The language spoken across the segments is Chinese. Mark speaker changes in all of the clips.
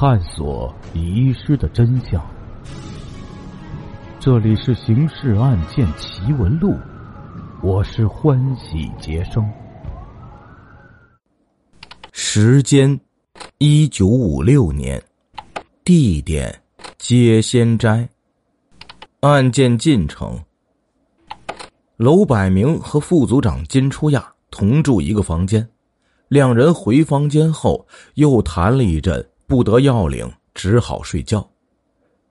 Speaker 1: 探索遗失的真相。这里是《刑事案件奇闻录》，我是欢喜杰生。
Speaker 2: 时间：一九五六年，地点：接仙斋。案件进程：楼百明和副组长金初亚同住一个房间，两人回房间后又谈了一阵，不得要领，只好睡觉。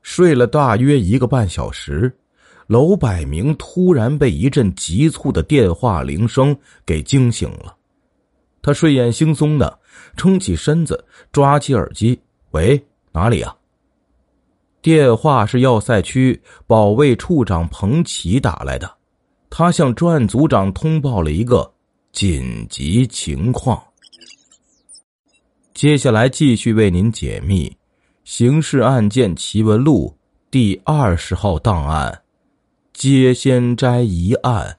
Speaker 2: 睡了大约一个半小时，娄百明突然被一阵急促的电话铃声给惊醒了。他睡眼惺忪的撑起身子，抓起耳机：“喂，哪里啊？”电话是要塞区保卫处长彭奇打来的，他向专案组长通报了一个紧急情况。接下来继续为您解密。《刑事案件奇闻录》第二十号档案，接仙斋一案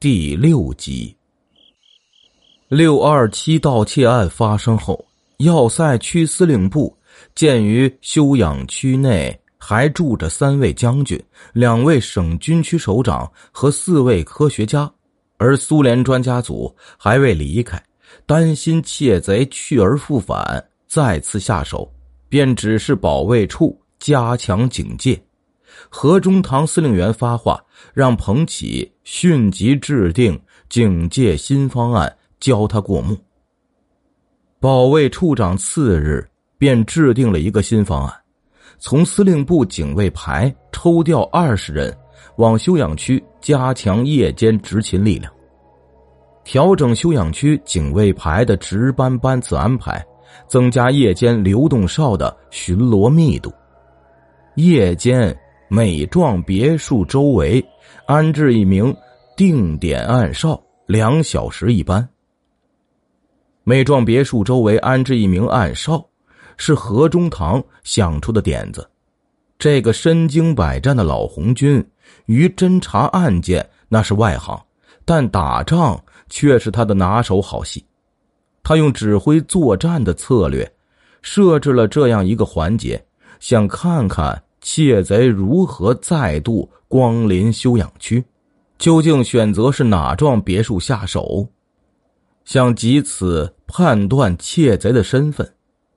Speaker 2: 第六集。六二七盗窃案发生后，要塞区司令部鉴于休养区内还住着三位将军、两位省军区首长和四位科学家，而苏联专家组还未离开，担心窃贼去而复返，再次下手。便指示保卫处加强警戒。何中堂司令员发话，让彭启迅即制定警戒新方案，教他过目。保卫处长次日便制定了一个新方案，从司令部警卫排抽调二十人，往休养区加强夜间执勤力量，调整休养区警卫排的值班班次安排。增加夜间流动哨的巡逻密度，夜间每幢别墅周围安置一名定点暗哨，两小时一班。每幢别墅周围安置一名暗哨，是何中堂想出的点子。这个身经百战的老红军，于侦查案件那是外行，但打仗却是他的拿手好戏。他用指挥作战的策略，设置了这样一个环节，想看看窃贼如何再度光临休养区，究竟选择是哪幢别墅下手，想借此判断窃贼的身份。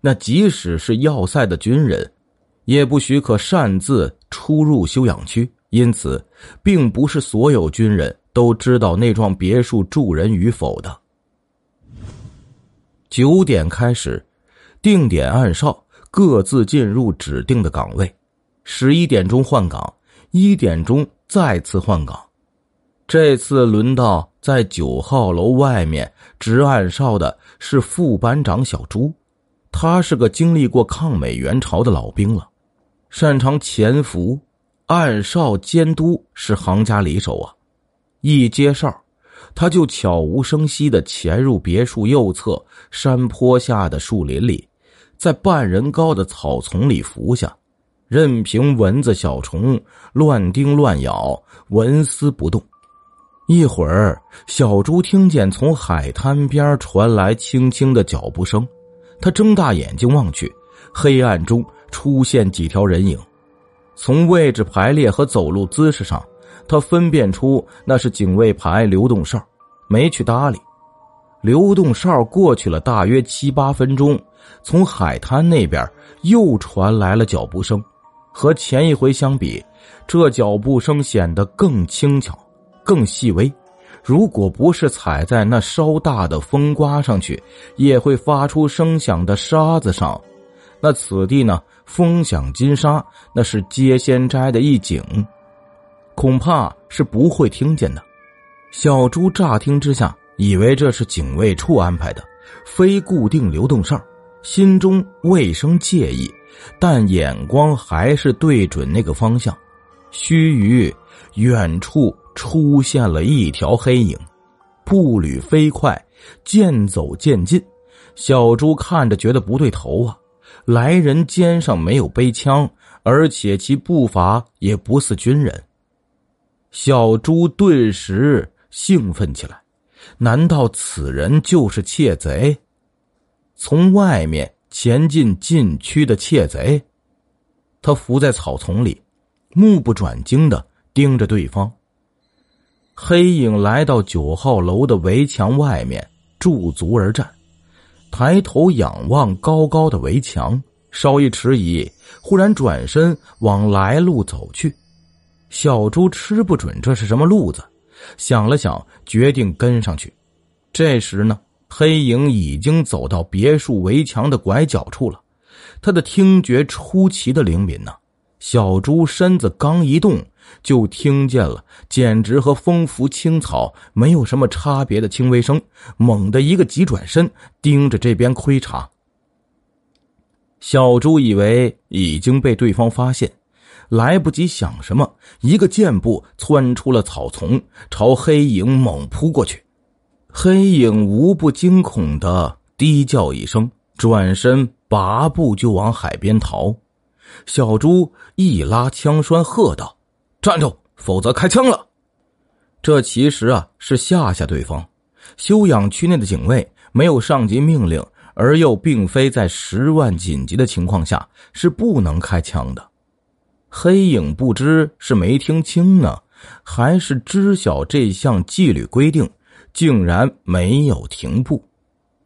Speaker 2: 那即使是要塞的军人，也不许可擅自出入休养区。因此，并不是所有军人都知道那幢别墅住人与否的。九点开始，定点暗哨各自进入指定的岗位。十一点钟换岗，一点钟再次换岗。这次轮到在九号楼外面值暗哨的是副班长小朱，他是个经历过抗美援朝的老兵了，擅长潜伏。暗哨监督是行家里手啊，一接哨。他就悄无声息的潜入别墅右侧山坡下的树林里，在半人高的草丛里伏下，任凭蚊子小虫乱叮乱咬，纹丝不动。一会儿，小猪听见从海滩边传来轻轻的脚步声，他睁大眼睛望去，黑暗中出现几条人影，从位置排列和走路姿势上。他分辨出那是警卫排流动哨，没去搭理。流动哨过去了大约七八分钟，从海滩那边又传来了脚步声。和前一回相比，这脚步声显得更轻巧、更细微。如果不是踩在那稍大的风刮上去，也会发出声响的沙子上，那此地呢？风响金沙，那是接仙斋的一景。恐怕是不会听见的。小猪乍听之下，以为这是警卫处安排的，非固定流动哨，心中未生介意，但眼光还是对准那个方向。须臾，远处出现了一条黑影，步履飞快，渐走渐近。小猪看着觉得不对头啊！来人肩上没有背枪，而且其步伐也不似军人。小猪顿时兴奋起来，难道此人就是窃贼？从外面前进禁区的窃贼。他伏在草丛里，目不转睛的盯着对方。黑影来到九号楼的围墙外面，驻足而站，抬头仰望高高的围墙，稍一迟疑，忽然转身往来路走去。小猪吃不准这是什么路子，想了想，决定跟上去。这时呢，黑影已经走到别墅围墙的拐角处了。他的听觉出奇的灵敏呢。小猪身子刚一动，就听见了简直和风拂青草没有什么差别的轻微声。猛地一个急转身，盯着这边窥察。小猪以为已经被对方发现，来不及想什么，一个箭步窜出了草丛，朝黑影猛扑过去。黑影无不惊恐的低叫一声，转身拔步就往海边逃。小猪一拉枪栓，喝道：“站住，否则开枪了！”这其实啊是吓吓对方。休养区内的警卫没有上级命令，而又并非在十万紧急的情况下，是不能开枪的。黑影不知是没听清呢，还是知晓这项纪律规定，竟然没有停步。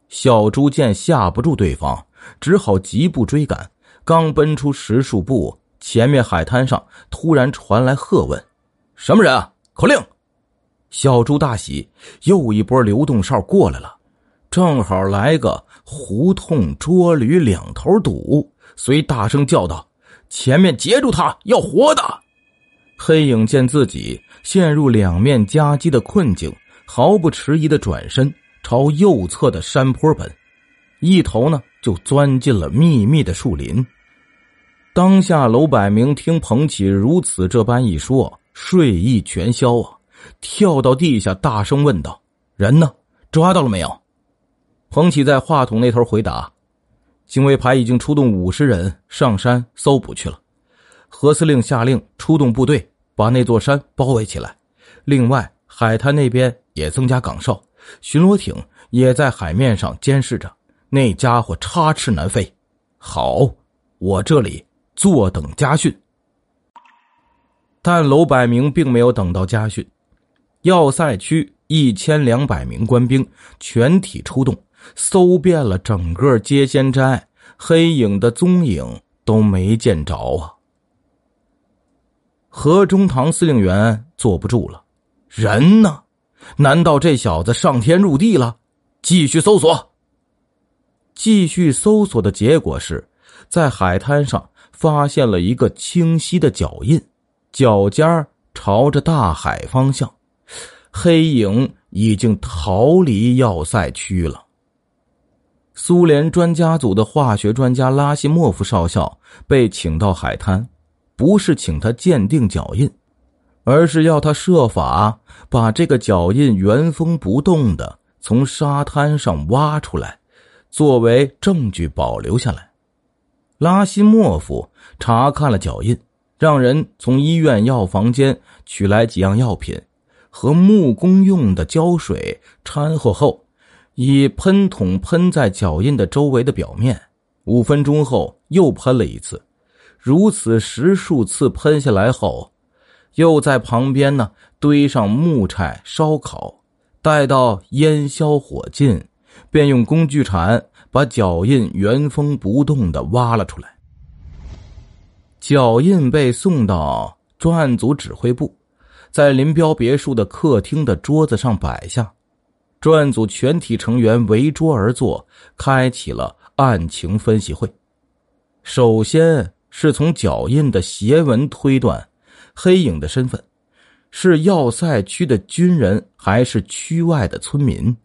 Speaker 2: 小猪见吓不住对方，只好疾步追赶。刚奔出十数步，前面海滩上突然传来喝问：“什么人啊？口令！”小猪大喜，又一波流动哨过来了，正好来个胡同捉驴两头堵，遂大声叫道：“前面截住他，要活的！”黑影见自己陷入两面夹击的困境，毫不迟疑的转身朝右侧的山坡奔，一头呢就钻进了密密的树林。当下，楼百明听彭启如此这般一说，睡意全消啊！跳到地下，大声问道：“人呢？抓到了没有？”彭启在话筒那头回答：“警卫排已经出动五十人上山搜捕去了。何司令下令出动部队，把那座山包围起来。另外，海滩那边也增加岗哨，巡逻艇也在海面上监视着。那家伙插翅难飞。好，我这里。”坐等家训，但楼百明并没有等到家训。要塞区一千两百名官兵全体出动，搜遍了整个接仙斋，黑影的踪影都没见着啊！何中堂司令员坐不住了，人呢？难道这小子上天入地了？继续搜索。继续搜索的结果是，在海滩上。发现了一个清晰的脚印，脚尖朝着大海方向，黑影已经逃离要塞区了。苏联专家组的化学专家拉西莫夫少校被请到海滩，不是请他鉴定脚印，而是要他设法把这个脚印原封不动的从沙滩上挖出来，作为证据保留下来。拉西莫夫查看了脚印，让人从医院药房间取来几样药品和木工用的胶水掺和后，以喷筒喷在脚印的周围的表面。五分钟后又喷了一次，如此十数次喷下来后，又在旁边呢堆上木柴烧烤，待到烟消火尽，便用工具铲。把脚印原封不动的挖了出来。脚印被送到专案组指挥部，在林彪别墅的客厅的桌子上摆下。专案组全体成员围桌而坐，开启了案情分析会。首先是从脚印的斜纹推断，黑影的身份是要塞区的军人还是区外的村民。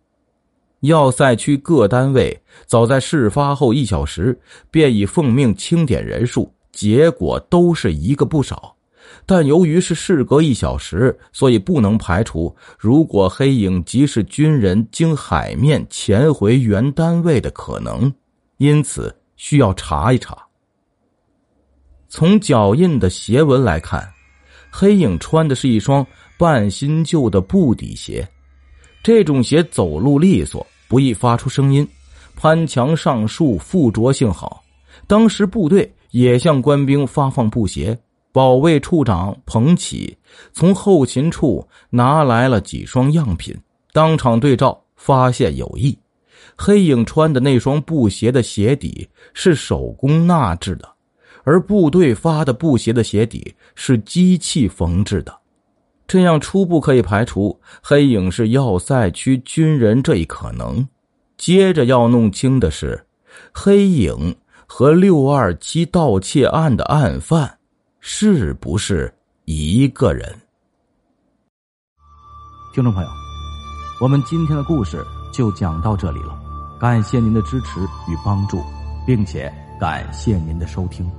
Speaker 2: 要塞区各单位早在事发后一小时便已奉命清点人数，结果都是一个不少。但由于是事隔一小时，所以不能排除如果黑影即是军人经海面潜回原单位的可能，因此需要查一查。从脚印的鞋纹来看，黑影穿的是一双半新旧的布底鞋。这种鞋走路利索，不易发出声音，攀墙上树，附着性好。当时部队也向官兵发放布鞋。保卫处长彭启从后勤处拿来了几双样品，当场对照，发现有异。黑影穿的那双布鞋的鞋底是手工纳制的，而部队发的布鞋的鞋底是机器缝制的。这样初步可以排除黑影是要塞区军人这一可能。接着要弄清的是，黑影和六二七盗窃案的案犯。是不是一个人？
Speaker 1: 听众朋友，我们今天的故事就讲到这里了，感谢您的支持与帮助，并且感谢您的收听。